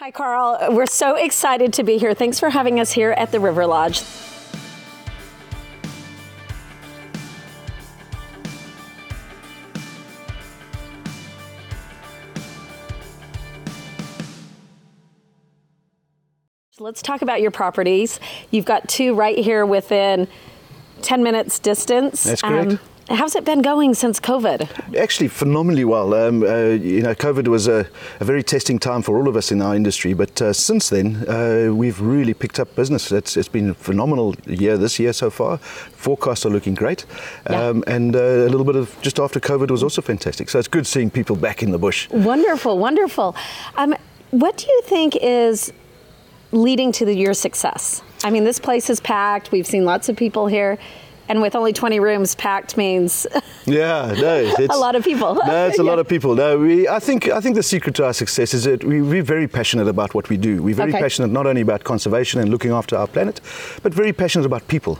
Hi, Karl. We're so excited to be here. Thanks for having us here at the River Lodge. Let's talk about your properties. You've got two right here within 10 minutes distance. That's correct. Um, How's it been going since COVID? Actually, phenomenally well. Um, uh, you know, COVID was a, a, very testing time for all of us in our industry, but uh, since then, uh, we've really picked up business. It's, it's been a phenomenal year this year so far. Forecasts are looking great. Um, yeah. And uh, a little bit of just after COVID was also fantastic. So it's good seeing people back in the bush. Wonderful, wonderful. Um, what do you think is leading to the, your success? I mean, this place is packed. We've seen lots of people here and with only 20 rooms packed means yeah no it's a lot of people. No it's a yeah. lot of people. No we i think i think the secret to our success is that we, we're very passionate about what we do. We're very okay. passionate not only about conservation and looking after our planet but very passionate about people.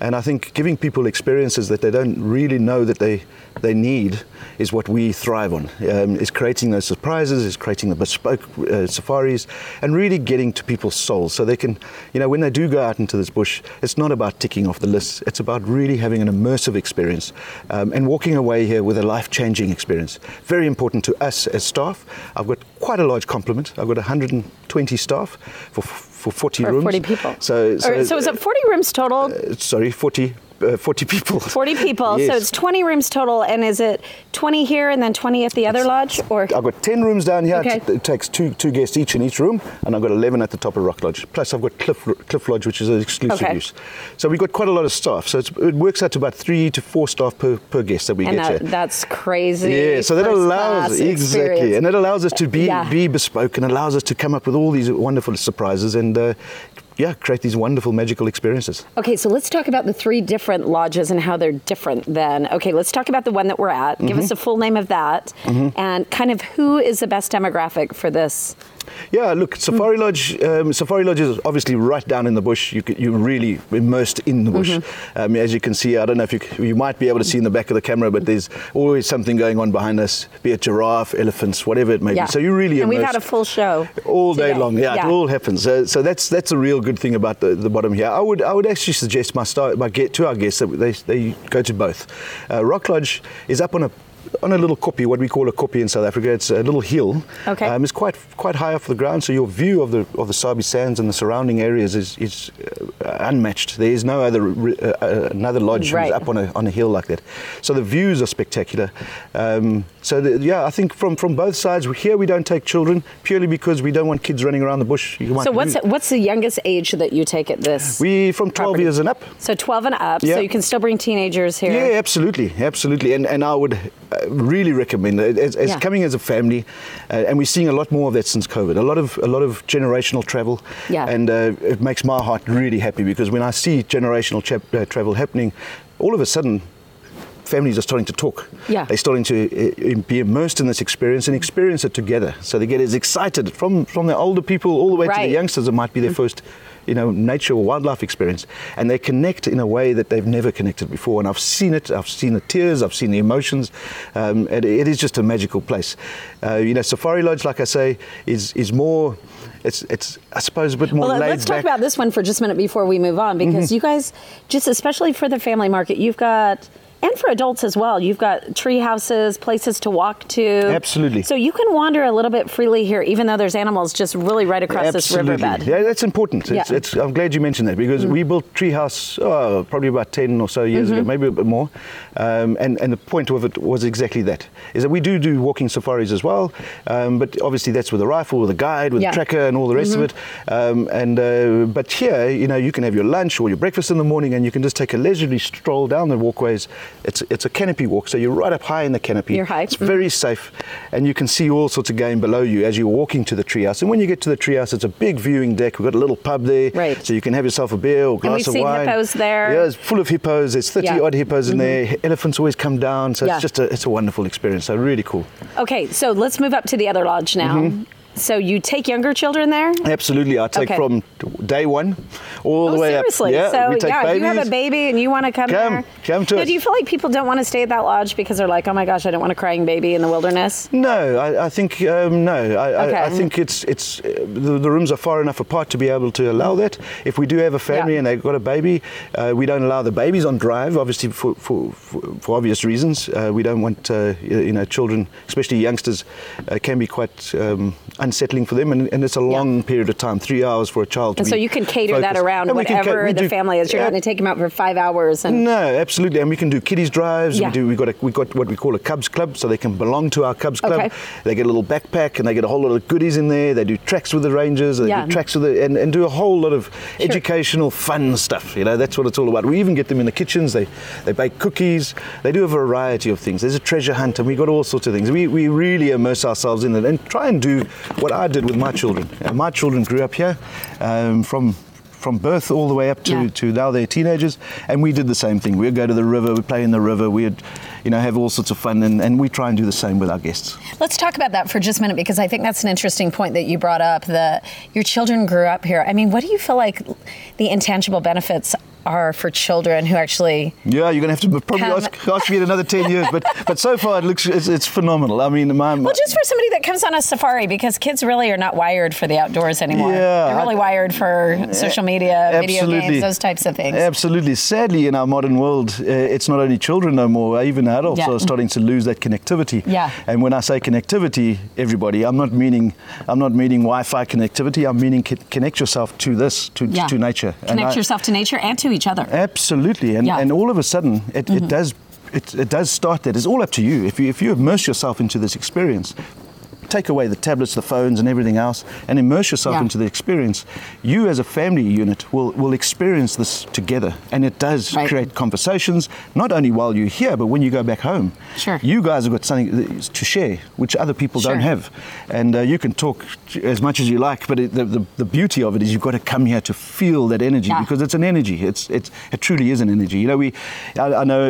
And i think giving people experiences that they don't really know that they they need is what we thrive on. Um, is creating those surprises is creating the bespoke uh, safaris and really getting to people's souls so they can you know when they do go out into this bush it's not about ticking off the list. It's about really having an immersive experience um, and walking away here with a life changing experience. Very important to us as staff. I've got quite a large complement. I've got 120 staff for, for 40 or rooms. 40 people. So, so, so is it 40 rooms total? Uh, sorry, 40 uh, 40 people. 40 people. yes. So it's 20 rooms total. And is it 20 here and then 20 at the other lodge? Or I've got 10 rooms down here. Okay. It takes two, two guests each in each room. And I've got 11 at the top of Rock Lodge. Plus, I've got Cliff, Cliff Lodge, which is an exclusive okay. use. So we've got quite a lot of staff. So it works out to about three to four staff per, per guest that we and get that, here. That's crazy. Yeah, so that allows, exactly. Experience. And it allows us to be, yeah. be bespoke and allows us to come up with all these wonderful surprises and uh, yeah, create these wonderful magical experiences. Okay, so let's talk about the three different lodges and how they're different then. Okay, let's talk about the one that we're at. Mm-hmm. Give us mm-hmm. a full name of that mm-hmm. and kind of who is the best demographic for this yeah, look, Safari mm. Lodge. Um, Safari Lodge is obviously right down in the bush. You you're really immersed in the bush. Mm-hmm. Um, as you can see, I don't know if you you might be able to see in the back of the camera, but there's always something going on behind us, be it giraffe, elephants, whatever it may yeah. be. So you really and we've had a full show all day long. Yeah, yeah, it all happens. Uh, so that's that's a real good thing about the, the bottom here. I would I would actually suggest my start my get to our guests that they they go to both. Uh, Rock Lodge is up on a on a little koppie, what we call a koppie in South Africa. It's a little hill. Okay. Um, it's quite quite high off the ground, so your view of the of the Sabi Sands and the surrounding areas is is uh, unmatched. There is no other uh, uh, another lodge right. up on a on a hill like that. So the views are spectacular. Um, so the, yeah, I think from from both sides here we don't take children purely because we don't want kids running around the bush. so what's the, what's the youngest age that you take at this? We from 12 property? years and up. So 12 and up. Yeah. So you can still bring teenagers here. Yeah, absolutely, absolutely. And and I would really recommend it. As, as yeah. coming as a family, uh, and we're seeing a lot more of that since COVID. A lot of a lot of generational travel, yeah. and uh, it makes my heart really happy because when I see generational cha- uh, travel happening, all of a sudden families are starting to talk. Yeah. They're starting to uh, be immersed in this experience and experience it together. So they get as excited from, from the older people all the way right. to the youngsters. It might be their first you know, nature or wildlife experience. And they connect in a way that they've never connected before. And I've seen it, I've seen the tears, I've seen the emotions. Um, it, it is just a magical place. Uh, you know, Safari Lodge, like I say, is, is more it's it's I suppose a bit more. Well, let's talk about this one for just a minute before we move on, because mm-hmm. you guys, just especially for the family market, you've got and for adults as well. You've got tree houses, places to walk to. Absolutely. So you can wander a little bit freely here, even though there's animals just really right across Absolutely. this riverbed. Yeah, that's important. It's, yeah. It's, I'm glad you mentioned that because mm-hmm. we built Treehouse oh, probably about 10 or so years mm-hmm. ago, maybe a bit more. Um, and, and the point of it was exactly that, is that we do do walking safaris as well, um, but obviously that's with a rifle, with a guide, with yeah. a tracker and all the rest mm-hmm. of it. Um, and uh, But here, you know, you can have your lunch or your breakfast in the morning and you can just take a leisurely stroll down the walkways it's it's a canopy walk, so you're right up high in the canopy. You're high. It's mm-hmm. very safe, and you can see all sorts of game below you as you're walking to the treehouse. And when you get to the treehouse, it's a big viewing deck. We've got a little pub there, right. so you can have yourself a beer or glass of wine. And we've seen hippos there. Yeah, it's full of hippos. There's 30 yeah. odd hippos mm-hmm. in there. Elephants always come down, so yeah. it's just a it's a wonderful experience. So really cool. Okay, so let's move up to the other lodge now. Mm-hmm. So you take younger children there? Absolutely, I take Okay. from day one all Oh, the way seriously? up. so we take yeah, if you have a baby and you want to come, Come, there, come to Now, us. Do you feel like people don't want to stay at that lodge because they're like, oh my gosh, I don't want a crying baby in the wilderness? No, I, I think um, no. I, Okay. I, I think it's it's uh, the, the rooms are far enough apart to be able to allow that. If we do have a family Yeah. and they've got a baby, uh, we don't allow the babies on drive, obviously for for, for, for obvious reasons. Uh, we don't want uh, you know children, especially youngsters, uh, can be quite um, unsettling for them, and, and it's a long period of time, three hours for a child. To And so you can cater that around And can ca- whatever the do- family is. You're yeah, not going to take them out for five hours and no, absolutely, and we can do kiddies drives. Yeah. We do. We got a, we got what we call a Cubs club, so they can belong to our Cubs club. Okay. They get a little backpack and they get a whole lot of goodies in there. They do tracks with the Rangers. They Yeah. do tracks with the and, and do a whole lot of educational, fun stuff. You know, that's what it's all about. We even get them in the kitchens. They they bake cookies. They do a variety of things. There's a treasure hunt, and we got all sorts of things. We we really immerse ourselves in it and try and do what I did with my children. Uh, my children grew up here um, from from birth all the way up to, Yeah. to now they're teenagers, and we did the same thing. We'd go to the river, we'd play in the river, we'd, you know, have all sorts of fun, and, and we try and do the same with our guests. Let's talk about that for just a minute because I think that's an interesting point that you brought up. That your children grew up here. I mean, what do you feel like the intangible benefits are for children who actually? Yeah, you're going to have to probably ask, ask me in another 10 years, but, but so far it looks, it's, it's phenomenal. I mean, my, Well, just for somebody that comes on a safari, because kids really are not wired for the outdoors anymore. Yeah, They're really I- wired for social media, video games, those types of things. Absolutely. Sadly, in our modern world, uh, it's not only children no more, even adults Yeah. are starting to lose that connectivity. Yeah. And when I say connectivity, everybody, I'm not meaning I'm not meaning Wi-Fi connectivity. I'm meaning co- connect yourself to this, to, Yeah. to nature. And Connect I- yourself to nature and to each other. Absolutely, and, Yeah. Mm-hmm. and all of a sudden, it, it does it, it does start that. It's all up to you. If you if you immerse yourself into this experience, take away the tablets, the phones, and everything else, and immerse yourself Yeah. into the experience, you as a family unit will will experience this together, and it does Right. create conversations not only while you're here, but when you go back home. Sure. You guys have got something to share, which other people don't have, and uh, you can talk as much as you like, but it, the, the the beauty of it is you've got to come here to feel that energy Yeah. because it's an energy. It's, it's, it truly is an energy. You know, we, I, I know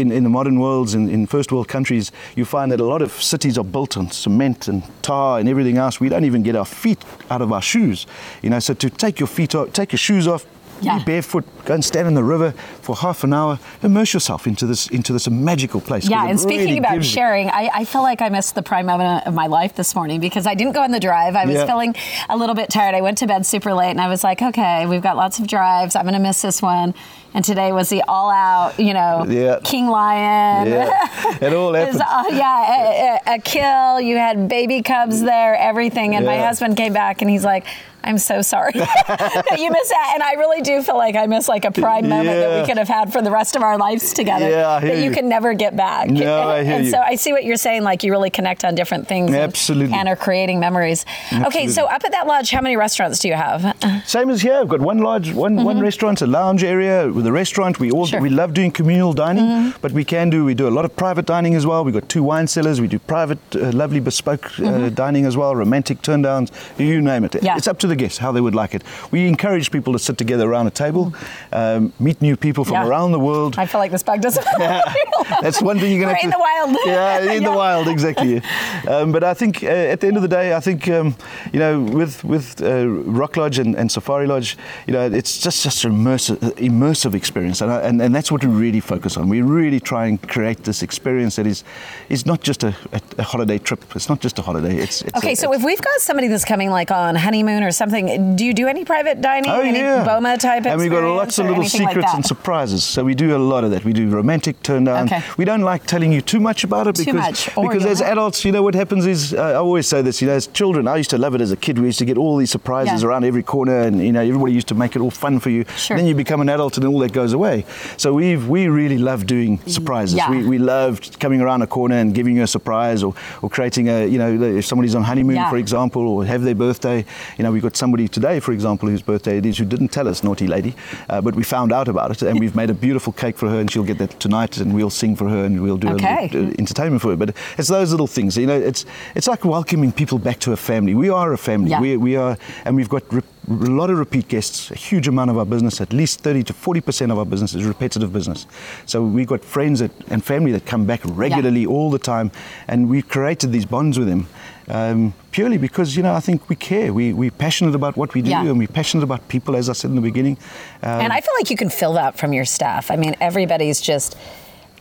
in, in the modern worlds, in, in first world countries, you find that a lot of cities are built on cement and tar and everything else. We don't even get our feet out of our shoes. You know, so to take your feet off, take your shoes off, Yeah. be barefoot, go and stand in the river for half an hour, immerse yourself into this into this magical place. Yeah, and speaking really about sharing, I, I feel like I missed the prime moment of my life this morning because I didn't go on the drive. I was Yeah. feeling a little bit tired. I went to bed super late and I was like, okay, we've got lots of drives. I'm going to miss this one. And today was the all out, you know, Yeah. King Lion. Yeah, it all happened. uh, yeah, a, a, a kill. You had baby cubs there, everything. And my husband came back and he's like, I'm so sorry that you missed that. And I really do feel like I miss like a prime moment that we could have had for the rest of our lives together Yeah, I hear that you you. can never get back. No, and, I hear and you. so I see what you're saying, like you really connect on different things. and- Absolutely. And, are creating memories. Okay, so up at that lodge, how many restaurants do you have? Same as here. We've got one lodge, one, one restaurant, a lounge area with a restaurant. We all Mm-hmm. Sure. Mm-hmm. we love doing communal dining, but we can do we do a lot of private dining as well. We've got two wine cellars. We do private, uh, lovely bespoke uh, dining as well, romantic turn downs. You name it. Mm-hmm. Yeah. It's up to the guests how they would like it. We encourage people to sit together around a table, um, meet new people from. Yeah. around the world. I feel like this bug doesn't. That's one thing you're going to in the wild. Yeah, in Yeah. the wild, exactly. Um, but I think uh, at the end of the day, I think um, you know, with with uh, Rock Lodge and, and Safari Lodge, you know, it's just just an immersive, immersive experience, and, I, and and that's what we really focus on. We really try and create this experience that is is not just a, a, a holiday trip. It's not just a holiday. It's, it's Okay, a, so if we've got somebody that's coming like on honeymoon or something, do you do any private dining? Oh any yeah, Boma type and we've got lots of little anything like secrets and surprises. So we do a lot of that. We do romantic turn down. Okay. We don't like telling you too much about it Too because much, because as adults, you know what happens is uh, I always say this. You know, as children, I used to love it as a kid. We used to get all these surprises Yeah. around every corner, and you know everybody used to make it all fun for you. Sure. Then you become an adult, and all that goes away. So we we really love doing surprises. Yeah. We we loved coming around a corner and giving you a surprise, or or creating a you know if somebody's on honeymoon, Yeah. for example, or have their birthday. You know, we've got somebody today, for example, whose birthday it is, who didn't tell us, naughty lady, uh, but we found out about it, and we've made a beautiful cake for her, and she'll get that tonight, and we'll sing for her, and we'll do Okay. a little uh, entertainment for her. But it's those little things, you know. It's it's like welcoming people back to a family. We are a family. Yeah. We we are, and we've got. Re- a lot of repeat guests, a huge amount of our business, at least 30 to 40% of our business is repetitive business. So we've got friends that, and family that come back regularly all the time, and we've created these bonds with them Um, purely because you know I think we care. We we're passionate about what we do, Yeah. and we're passionate about people, as I said in the beginning. Um, and I feel like you can feel that from your staff. I mean, everybody's just.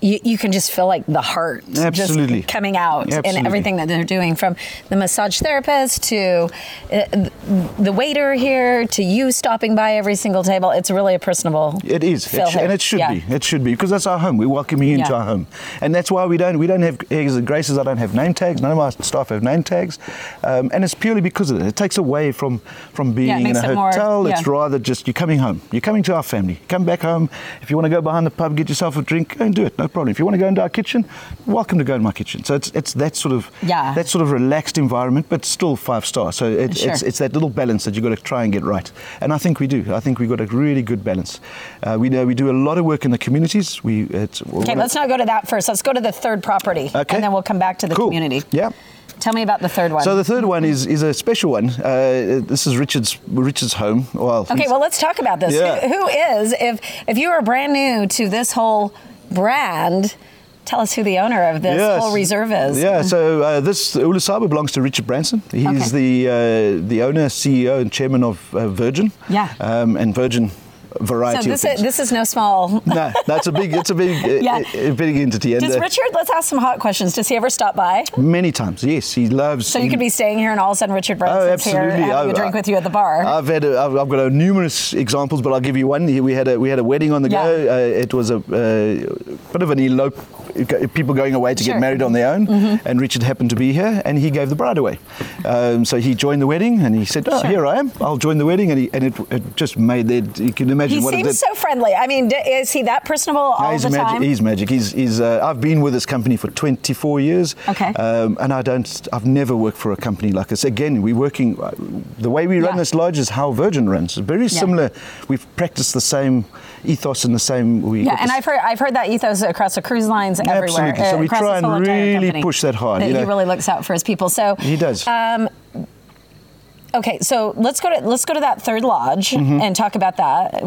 You, you can just feel like the heart Absolutely. just coming out in Absolutely. everything that they're doing from the massage therapist to uh, the waiter here to you stopping by every single table. It's really a personable. It is, it sh- and it should Yeah. be. It should be because that's our home. We're welcoming you into Yeah. our home, and that's why we don't we don't have eggs graces. I don't have name tags. None of our staff have name tags, um, and it's purely because of it. It takes away from from being in a it more- hotel. It's yeah. rather just you're coming home. You're coming to our family. Come back home. If you want to go behind the pub, get yourself a drink, go and do it. No problem. If you want to go into our kitchen, welcome to go in my kitchen. So it's it's that sort of Yeah. that sort of relaxed environment, but still five star. So it, Sure. it's it's that little balance that you've got to try and get right. And I think we do. I think we've got a really good balance. Uh, we know we do a lot of work in the communities. We it's, Okay, let's not go to that first. Let's go to the third property, Okay. and then we'll come back to the Cool. community. Yeah. Tell me about the third one. So the third one is is a special one. Uh, this is Richard's Richard's home. Well, Okay, well, let's talk about this. Yeah. Who, who is, if if you are brand new to this whole brand, tell us who the owner of this Yes. whole reserve is. Yeah, so uh, this Ulusaba belongs to Richard Branson. He's Okay. the uh, the owner, CEO, and chairman of uh, Virgin. Yeah. Um, and Virgin variety So of this things. is, this is no small. no, that's a big, it's a big, Yeah. uh, big entity. And, Does uh, Richard? Let's ask some hot questions. Does he ever stop by? many times, yes, he loves. So you could be staying here, and all of a sudden Richard Branson's here absolutely. having a I've- drink with you at the bar. I've had a, I've, I've got a numerous examples, but I'll give you one. We had a we had a wedding on the Yeah. go. Uh, it was a uh, bit of an elope, people going away to Sure. get married on their own, and Richard happened to be here, and he gave the bride away. Um, so he joined the wedding, and he said, "Oh, Sure. here I am. I'll join the wedding," and, he, and it, it just made that. You can imagine he what it seems did. so friendly. I mean, d- is he that personable all No, he's the magic. time? He's magic. He's, he's uh, I've been with this company for 24 years. Okay. Um, and I don't. I've never worked for a company like this. Again, we're working. uh, The way we run Yeah. this lodge is how Virgin runs. Very similar. We've practiced the same ethos in the same. way. Yeah, and I've heard I've heard that ethos across the cruise lines everywhere. Absolutely. So uh, we try and really push that hard, That you he really looks out for his people. So He does. Um, okay, so let's go to let's go to that third lodge Mm-hmm. and talk about that,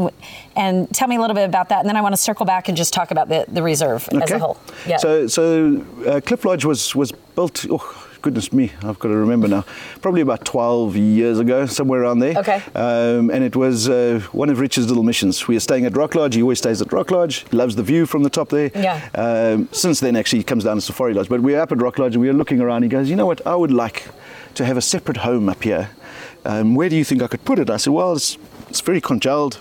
and tell me a little bit about that, and then I want to circle back and just talk about the, the reserve as a whole. Yeah. So, so uh, Cliff Lodge was was built. Oh, goodness me, I've got to remember now. Probably about 12 years ago, somewhere around there. Okay. Um, and it was uh, one of Richard's little missions. We are staying at Rock Lodge. He always stays at Rock Lodge. Loves the view from the top there. Yeah. Um, since then, actually, he comes down to Safari Lodge. But we are up at Rock Lodge and we were looking around. He goes, you know what? I would like to have a separate home up here. Um, where do you think I could put it? I said, well, it's, it's very congealed.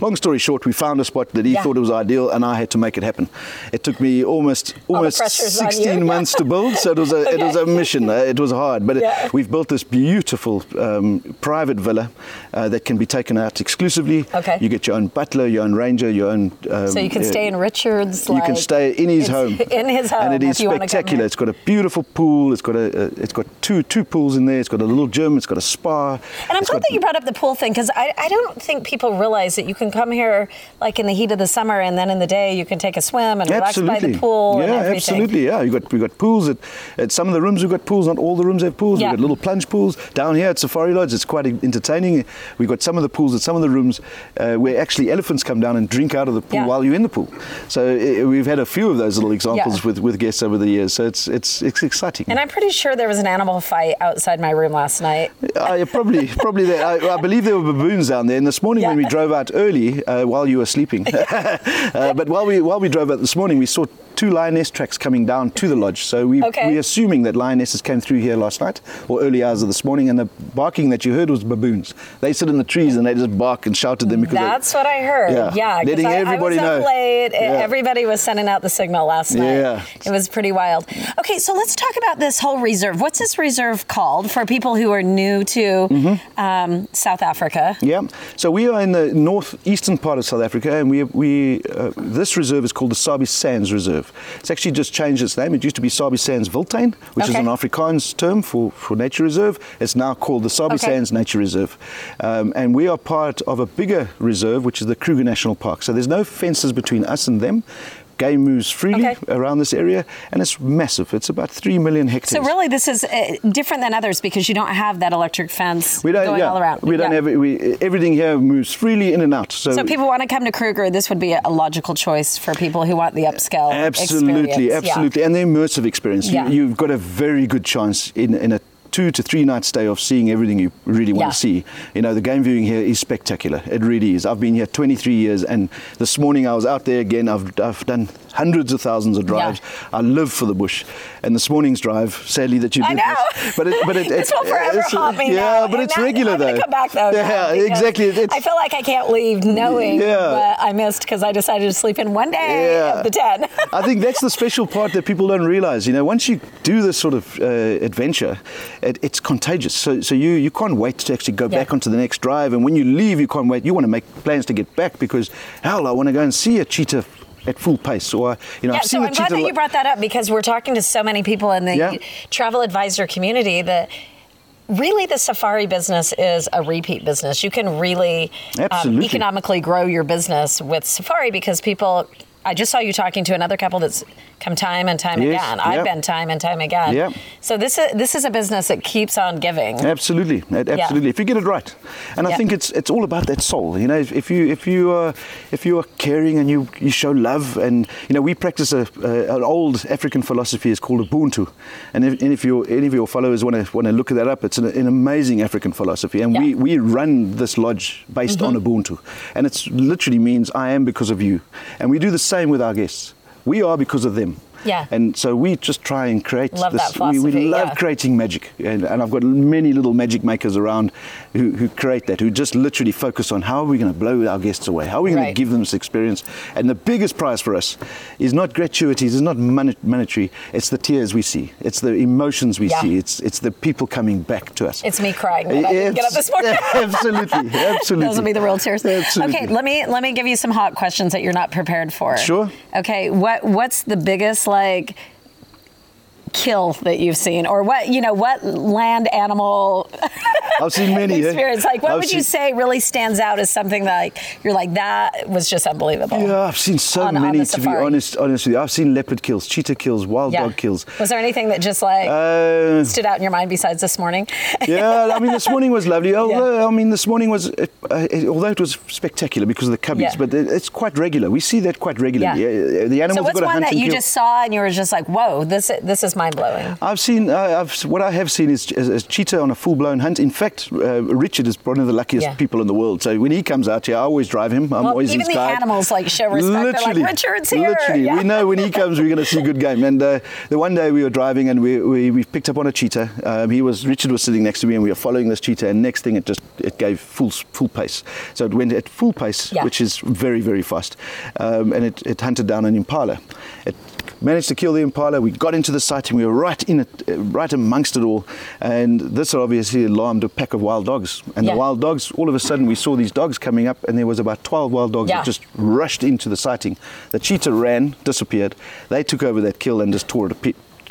Long story short, we found a spot that he Yeah. thought it was ideal, and I had to make it happen. It took me almost almost pressure's on you. 16 months to build, so it was a it was a mission. Uh, it was hard, but it- we've built this beautiful um, private villa uh, that can be taken out exclusively. Okay. You get your own butler, your own ranger, your own. Um, so you can uh, stay in Richard's. you can stay in his home. In his home, and it is if you wanna come spectacular. It's got a beautiful pool. It's got a, uh, it's got two two pools in there. It's got a little gym. It's got a spa. And I'm glad that you brought up the pool thing because I, I don't think people realize that you can come here like in the heat of the summer and then in the day you can take a swim and relax by the pool yeah, absolutely. Yeah, you got we got pools at, at some of the rooms. We've got pools. Not all the rooms have pools. Yeah. We've got little plunge pools down here at Safari Lodge. It's quite entertaining. We've got some of the pools at some of the rooms uh, where actually elephants come down and drink out of the pool Yeah. while you're in the pool. So uh, we've had a few of those little examples Yeah. with, with guests over the years. So it's it's it's exciting. And I'm pretty sure there was an animal fight outside my room last night. I probably, probably. There, I, I believe there were baboons down there. And this morning, when we drove out early, uh, while you were sleeping, uh, but while we while we drove out this morning, we saw two lioness tracks coming down to the lodge. So we Okay. we're assuming that lionesses came through here last night or early hours of this morning, and the barking that you heard was baboons. They sit in the trees and they just bark and shout at them because they- That's what I heard. Yeah. Yeah, Letting I, everybody I was up know. late. Yeah. Everybody was sending out the signal last night. Yeah. it was pretty wild. Okay, so let's talk about this whole reserve. What's this reserve called for people who are new to Mm-hmm. um, South Africa? Yeah. So we are in the northeastern part of South Africa, and we we uh, this reserve is called the Sabi Sands Reserve. It's actually just changed its name. It used to be Sabi Sands Wildtuin, which is an Afrikaans term for, for nature reserve. It's now called the Sabi Okay. Sands Nature Reserve, um, and we are part of a bigger reserve, which is the Kruger National Park. So there's no fences between us and them. Game moves freely Okay. around this area, and it's massive. It's about three million hectares. So really, this is uh, different than others because you don't have that electric fence we don't, going yeah, all around. We don't Yeah. have we, everything here moves freely in and out. So, So people want to come to Kruger. This would be a logical choice for people who want the upscale. Absolutely, experience. Yeah. absolutely, and the immersive experience. Yeah. You, you've got a very good chance in, in a two to three night stay of seeing everything you really want Yeah. to see. You know, the game viewing here is spectacular. It really is. I've been here 23 years, and this morning I was out there again. I've, I've done hundreds of thousands of drives. I live for the bush, and this morning's drive, sadly that you I did know. this, but it, but it, this will forever it's- haunt me Yeah, now. but it's regular though. come back though. Yeah, exactly. It's, I feel like I can't leave knowing Yeah. what I missed because I decided to sleep in one day Yeah. of the ten. I think that's the special part that people don't realize. You know, once you do this sort of uh, adventure, it, it's contagious. So, so you, you can't wait to actually go Yeah. back onto the next drive. And when you leave, you can't wait. You want to make plans to get back because, hell, I want to go and see a cheetah at full pace. Or, you know, Yeah, I've so I'm glad that you brought that up because we're talking to so many people in the Yeah. travel advisor community that really the safari business is a repeat business. You can really um, economically grow your business with safari because people. I just saw you talking to another couple that's come time and time Yes, again. I've been time and time again. Yep. So this is this is a business that keeps on giving. Absolutely, absolutely. If you get it right, and I think it's it's all about that soul. You know, if, if you if you are if you are caring and you, you show love, and you know, we practice a, a an old African philosophy is called Ubuntu, and if, and if you any of your followers want to want to look that up, it's an, an amazing African philosophy, and we we run this lodge based on mm-hmm. Ubuntu, and it literally means I am because of you, and we do the same with our guests. We are because of them. Yeah. And so we just try and create Love this. that we, we love yeah. creating magic, and, and I've got many little magic makers around who, who create that, who just literally focus on how are we going to blow our guests away, how are we going Right. to give them this experience. And the biggest prize for us is not gratuities, it's not monetary, it's the tears we see, it's the emotions we Yeah. see, it's it's the people coming back to us. It's me crying when I didn't get up this morning. absolutely, absolutely. Those will be the real tears. Absolutely. Okay, let me let me give you some hot questions that you're not prepared for. Sure. Okay, what what's the biggest like kill that you've seen, or what you know, what land animal I've seen many. experience? Like, what I've would you say really stands out as something that like you're like that was just unbelievable? Yeah, I've seen so On- on many. the to be honest, honest with you, I've seen leopard kills, cheetah kills, wild Yeah. dog kills. Was there anything that just like Uh, stood out in your mind besides this morning? yeah, I mean, this morning was lovely. Although, I mean, this morning was, uh, uh, although it was spectacular because of the cubbies, Yeah. but it, it's quite regular. We see that quite regularly. Yeah. Yeah, The animals so what's have got a one that you kill. just saw and you were just like, whoa, this this is mind blowing? I've seen, uh, I've, what I have seen is, is, is cheetah on a full-blown hunt. In fact, uh, Richard is one of the luckiest Yeah. people in the world. So when he comes out here, I always drive him. I'm Well, always even the animals like show respect. They're like, Richard's here. Literally, Yeah. we know when he comes, we're going to see a good game. And uh, the one day we were driving and we, we, we picked up on a cheetah. Um, he was Richard was sitting next to me and we were following this cheetah. And next thing, it just it gave full full pace. So it went at full pace, Yeah. which is very very fast. Um, and it, it hunted down an impala. It managed to kill the impala. We got into the site and we were right in it, right amongst it all. And this obviously alarmed a pack of wild dogs. And Yeah. the wild dogs, all of a sudden, we saw these dogs coming up, and there was about 12 wild dogs Yeah. that just rushed into the sighting. The cheetah ran, disappeared. They took over that kill and just tore it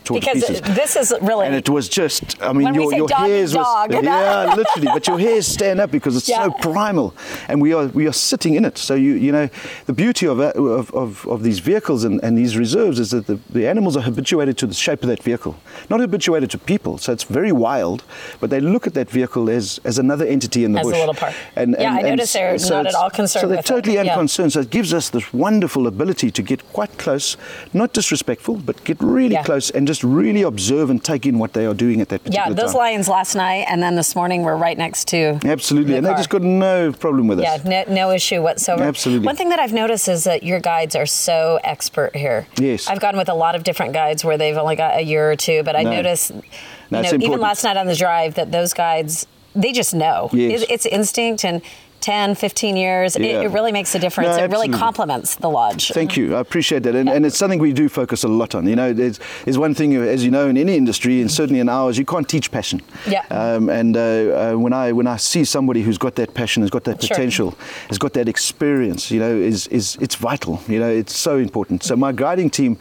to pi- tore to Because pieces. this is really and it was just, I mean, your, your hairs dog. was, yeah, literally, but your hairs stand up because it's Yeah. so primal, and we are we are sitting in it. So you you know, the beauty of of, of, of these vehicles and, and these reserves is that the, the animals are habituated to the shape of that vehicle, not habituated to people. So it's very wild, but they look at that vehicle as as another entity in the As a bush. little part. Yeah, I noticed they're so not at all concerned So they're with it. totally Yeah. unconcerned. So it gives us this wonderful ability to get quite close, not disrespectful, but get really Yeah. close and just really observe and take in what they are doing at that particular yeah, those time. lions last night and then this morning were right next to Absolutely, the and they just got no problem with Yeah, us. no, no issue whatsoever. Absolutely. One thing that I've noticed is that your guides are so expert here. Yes. I've gone with a lot of different guides where they've only got a year or two, but I No. noticed, No, you know, even last night on the drive, that those guides they just know. Yes. It's instinct and. 10, 15 years, it, Yeah. it really makes a difference. No, it really complements the lodge. Thank you. I appreciate that. And, and it's something we do focus a lot on. You know, there's, there's one thing, as you know, in any industry, and certainly in ours, you can't teach passion. Yeah. Um, and uh, uh, when, I, when I see somebody who's got that passion, has got that Sure. potential, has got that experience, you know, is, is it's vital. You know, it's so important. So my guiding team,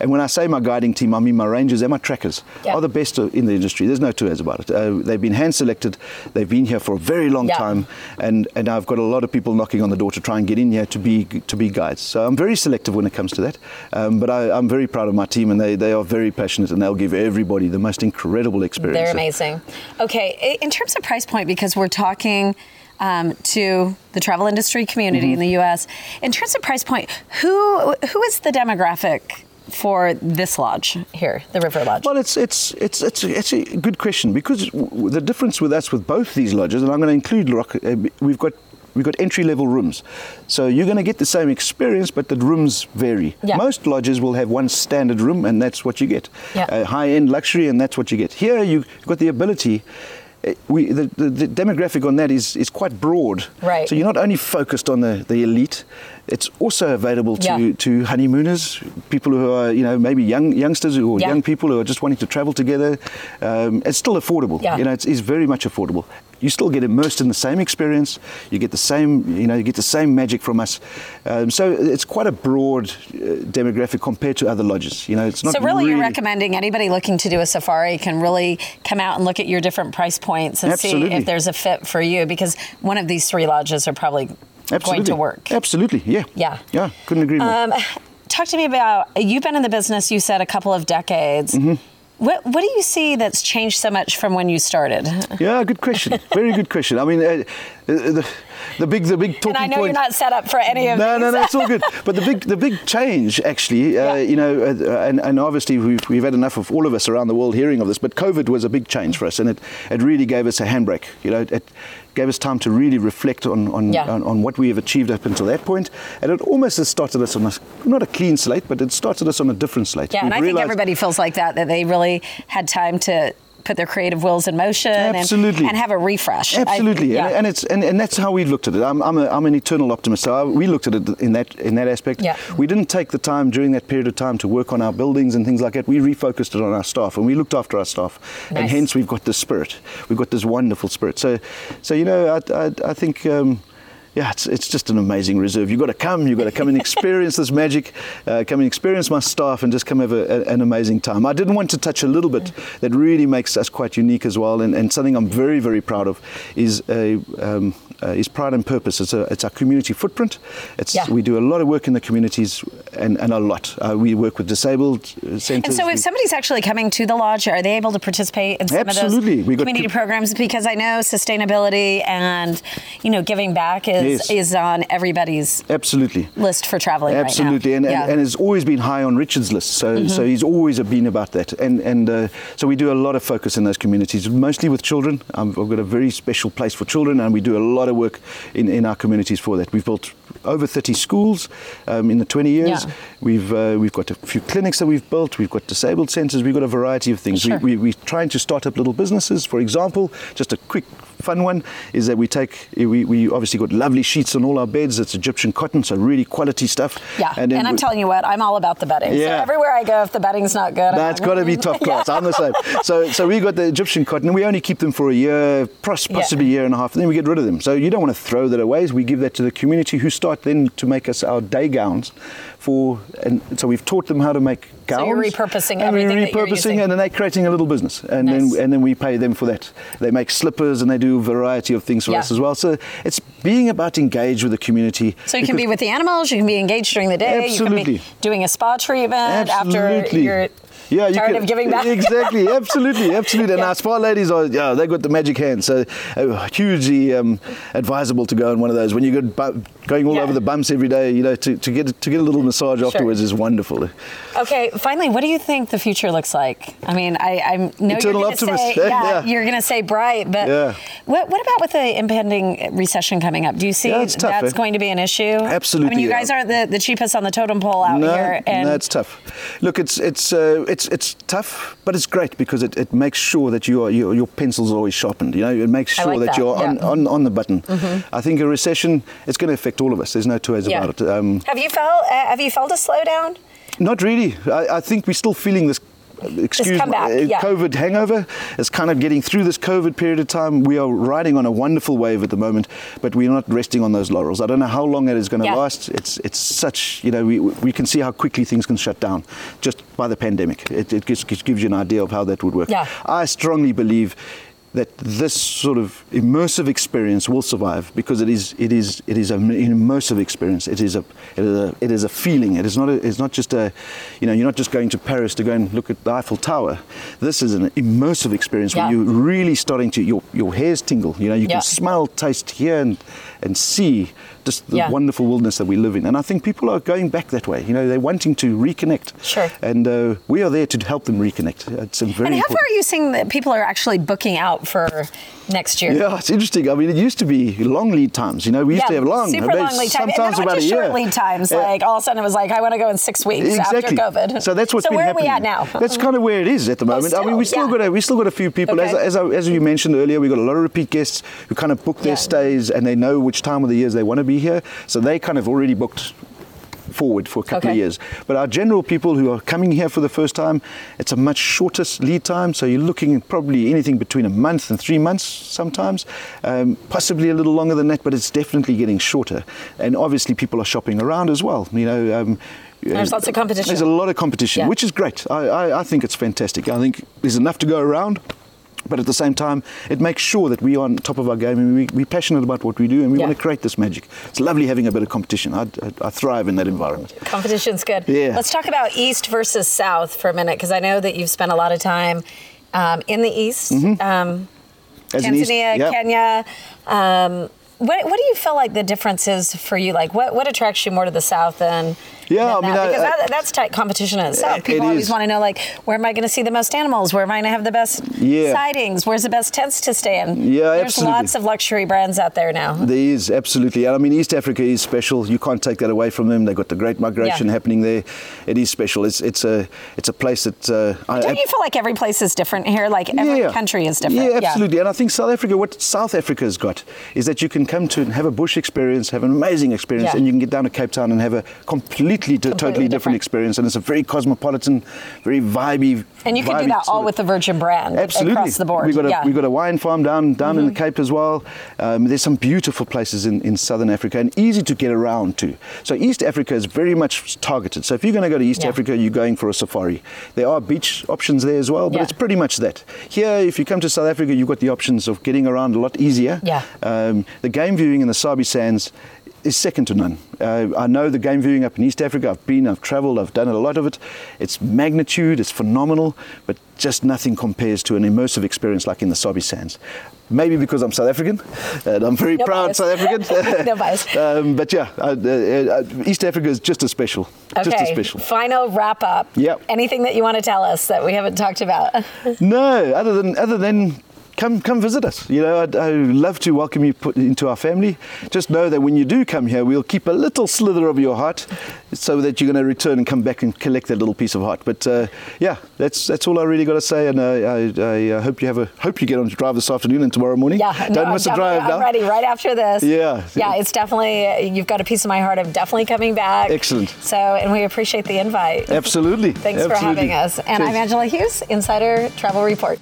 and when I say my guiding team, I mean my rangers and my trackers, Yeah. are the best in the industry. There's no two ways about it. Uh, they've been hand selected. They've been here for a very long Yeah. time, and, and I've got a lot of people knocking on the door to try and get in here to be to be guides. So I'm very selective when it comes to that. Um, but I, I'm very proud of my team, and they, they are very passionate, and they'll give everybody the most incredible experience. They're amazing. Okay, in terms of price point, because we're talking um, to the travel industry community Mm-hmm. in the U.S. In terms of price point, who who is the demographic for this lodge here, the River Lodge? Well, it's it's it's it's, it's a good question because w- the difference with us with both these lodges, and I'm going to include Rock, uh, we've got. We've got entry level rooms. So you're going to get the same experience, but the rooms vary. Yeah. Most lodges will have one standard room, and that's what you get. Yeah. Uh, high end luxury, and that's what you get. Here, you've got the ability. uh, We, the, the, the demographic on that is, is quite broad. Right. So you're not only focused on the, the elite, it's also available to, Yeah. to honeymooners, people who are, you know, maybe young youngsters or Yeah. young people who are just wanting to travel together. Um, it's still affordable. Yeah. You know, it's, it's very much affordable. You still get immersed in the same experience. You get the same, you know, you get the same magic from us. Um, so it's quite a broad uh, demographic compared to other lodges. You know, it's not so really, you're recommending anybody looking to do a safari can really come out and look at your different price points and see if there's a fit for you because one of these three lodges are probably Absolutely. going to work. Absolutely. Yeah. Yeah. Yeah. Couldn't agree more. Um, talk to me about you've been in the business. You said a couple of decades. Mm-hmm. What What do you see that's changed so much from when you started? yeah. Good question. Very good question. I mean, uh, the, the big the big talking And I know point. you're not set up for any of no, these. no, no, it's all good. But the big, the big change, actually, uh, Yeah. you know, uh, and, and obviously we've, we've had enough of all of us around the world hearing of this. But COVID was a big change for us, and it, it really gave us a handbrake. You know, it gave us time to really reflect on on, Yeah. on on what we have achieved up until that point, and it almost has started us on a not a clean slate, but it started us on a different slate. Yeah, and We've I think everybody feels like that, that they really had time to put their creative wills in motion and- Absolutely. And, have a refresh. I- Absolutely, yeah. and, and it's and, and that's how we looked at it. I'm, I'm, a, I'm an eternal optimist, so I, we looked at it in that in that aspect. Yeah. We didn't take the time during that period of time to work on our buildings and things like that. We refocused it on our staff, and we looked after our staff, and hence we've got this spirit. We've got this wonderful spirit. So, so you know, I, I, I think. Um, yeah, it's, it's just an amazing reserve. You've got to come, you've got to come and experience this magic, uh, come and experience my staff and just come have a, a, an amazing time. I didn't want to touch a little bit that really makes us quite unique as well, and, and something I'm very, very proud of is a, um, uh, is pride and purpose. It's, a, it's our community footprint. It's, Yeah. We do a lot of work in the communities and, and a lot. Uh, we work with disabled uh, centres. And so, if We- somebody's actually coming to the lodge, are they able to participate in some Absolutely. of We those got community com- programs? Because I know sustainability and you know giving back is Yes. is on everybody's Absolutely. list for traveling Absolutely, right now. and, yeah. and, and has always been high on Richard's list. So, so he's always been about that, and and uh, so we do a lot of focus in those communities, mostly with children. Um, I've got a very special place for children, and we do a lot of work in, in our communities for that. We've built over 30 schools um, in the 20 years. Yeah. We've uh, we've got a few clinics that we've built. We've got disabled centres. We've got a variety of things. Sure. We, we, we're trying to start up little businesses. For example, just a quick fun one is that we take we, we obviously got lovely sheets on all our beds. It's Egyptian cotton, so really quality stuff. yeah, and, then I'm telling you what, I'm all about the bedding. So Yeah. everywhere I go, if the bedding's not good, I'm That's got to be top class. I'm the same. So, so we got the Egyptian cotton. We only keep them for a year, possibly a year and a half, and then we get rid of them. So you don't want to throw that away. We give that to the community, who start then to make us our day gowns. For and so we've taught them how to make So gowns. you're repurposing and everything We're that you're repurposing, and then they're creating a little business, and Nice. then and then we pay them for that. They make slippers and they do a variety of things for Yeah. us as well. So it's being about engage with the community. So you can be with the animals, you can be engaged during the day, you can Absolutely. be doing a spa treatment after Absolutely. You're yeah, you tired can- of giving back. Exactly, absolutely, absolutely. And Yeah. our spa ladies are, yeah, they've got the magic hands, so uh, hugely um, advisable to go on one of those. When you go bu- going all Yeah. over the bumps every day, you know, to, to get to get a little massage afterwards is wonderful. Okay, finally, what do you think the future looks like? I mean, I, I know Eternal you're going to say, Yeah, yeah, you're going to say bright, but Yeah. what, what about with the impending recession coming up? Do you see tough, that's eh? going to be an issue? Absolutely, I mean, you guys aren't the, the cheapest on the totem pole out no, here, and no, it's tough. Look, it's it's uh, it's it's it's tough, but it's great because it, it makes sure that your your your pencil's always sharpened. You know, it makes sure like that, that, you're on, yeah. Mm-hmm. on on the button. I think a recession it's going to affect all of us. There's no two ways Yeah. about it. Um, have you felt uh, have you felt a slowdown? Not really. I, I think we're still feeling this. Excuse me, uh, yeah. COVID hangover. It's kind of getting through this COVID period of time. We are riding on a wonderful wave at the moment, but we're not resting on those laurels. I don't know how long it is going to Yeah. last. It's it's such you know we we can see how quickly things can shut down just by the pandemic. It, it gives, gives you an idea of how that would work. Yeah. I strongly believe that this sort of immersive experience will survive because it is it is it is an immersive experience. It is a it is a, it is a feeling. It is not a, it's not just a you know you're not just going to Paris to go and look at the Eiffel Tower. This is an immersive experience Yeah. where you're really starting to your your hairs tingle. You know you Yeah. can smell, taste, hear, and and see just the Yeah. wonderful wilderness that we live in. And I think people are going back that way. You know they're wanting to reconnect. Sure. And uh, we are there to help them reconnect. It's a very And how important. far are you seeing that people are actually booking out for next year? Yeah, it's interesting. I mean, it used to be long lead times. You know, we used to have long, super long lead times, sometimes about a year. short lead times. Yeah. Like all of a sudden it was like I want to go in six weeks Exactly. after COVID. So that's what's so been where happening. are we at now? That's kind of where it is at the moment. I mean, we still, still yeah. got a, we still got a few people. As, Okay. as, I, as you mentioned earlier, we got a lot of repeat guests who kind of book their Yeah. stays and they know which time of the years they want to be here. So they kind of already booked forward for a couple of years. But our general people who are coming here for the first time, it's a much shorter lead time. So you're looking at probably anything between a month and three months sometimes, um, possibly a little longer than that, but it's definitely getting shorter. And obviously, people are shopping around as well. You know. Um, There's lots of competition. There's a lot of competition, Yeah. which is great. I, I, I think it's fantastic. I think there's enough to go around. But at the same time, it makes sure that we are on top of our game and we, we're passionate about what we do and we Yeah. want to create this magic. It's lovely having a bit of competition. I, I, I thrive in that environment. Competition's good. Yeah. Let's talk about East versus South for a minute because I know that you've spent a lot of time um, in the East, um, Mm-hmm. As an East- Tanzania, yeah. Kenya. Um, what, what do you feel like the difference is for you? Like, what, what attracts you more to the South than? Yeah, I mean, that? Because I- that, that's tight competition in itself. It People always is. want to know, like, where am I going to see the most animals? Where am I going to have the best Yeah. sightings? Where's the best tents to stay in? Yeah, There's absolutely. lots of luxury brands out there now. There is absolutely, and I mean East Africa is special. You can't take that away from them. They've got the great migration Yeah. happening there. It is special. It's it's a it's a place that uh, I, Don't you feel like every place is different here? Like every Yeah. country is different. Yeah, absolutely. And I think South Africa, what South Africa's got is that you can come to and have a bush experience, have an amazing experience, and you can get down to Cape Town and have a completely, totally different, different. experience. And it's a very cosmopolitan, very vibey. And you can do that all with the Virgin brand Absolutely. across the board. We've got a, yeah. Mm-hmm. we've got a wine farm down down in the Cape as well. Um, there's some beautiful places in, in southern Africa and easy to get around to. So East Africa is very much targeted. So if you're going to go to East Yeah. Africa, you're going for a safari. There are beach options there as well, but Yeah. it's pretty much that. Here, if you come to South Africa, you've got the options of getting around a lot easier. Yeah. Um, the game viewing in the Sabi Sands is second to none. Uh, I know the game viewing up in East Africa. I've been, I've travelled, I've done a lot of it. It's magnitude, it's phenomenal, but just nothing compares to an immersive experience like in the Sabi Sands. Maybe because I'm South African, and I'm very No proud bias. South African. No bias. um, but yeah, uh, uh, uh, East Africa is just as special. Just as special. final wrap up. Yep. Anything that you want to tell us that we haven't talked about? No, other than other than come come visit us. You know, I'd, I'd love to welcome you put into our family. Just know that when you do come here, we'll keep a little slither of your heart, so that you're going to return and come back and collect that little piece of heart. But uh, yeah, that's that's all I really got to say. And uh, I, I uh, hope you have a hope you get on to drive this afternoon and tomorrow morning. Yeah, don't no, miss I'm a drive. I'm ready right after this. Yeah. yeah. It's definitely you've got a piece of my heart. I'm definitely coming back. Excellent. So, and we appreciate the invite. Absolutely. Thanks for having us. And Cheers. I'm Angela Hughes, Insider Travel Report.